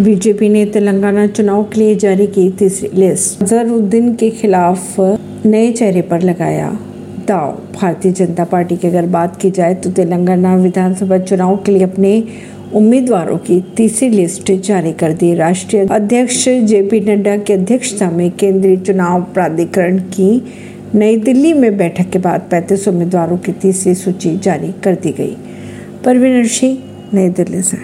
BJP ने तेलंगाना चुनाव के लिए जारी की तीसरी लिस्ट। अजहरुद्दीन के खिलाफ नए चेहरे पर लगाया दाव। भारतीय जनता पार्टी की अगर बात की जाए तो तेलंगाना विधानसभा चुनाव के लिए अपने उम्मीदवारों की तीसरी लिस्ट जारी कर दी। राष्ट्रीय अध्यक्ष जेपी नड्डा की अध्यक्षता में केंद्रीय चुनाव प्राधिकरण की नई दिल्ली में बैठक के बाद पैंतीस उम्मीदवारों की तीसरी सूची जारी कर दी गई। परवीन सिंह, नई दिल्ली से।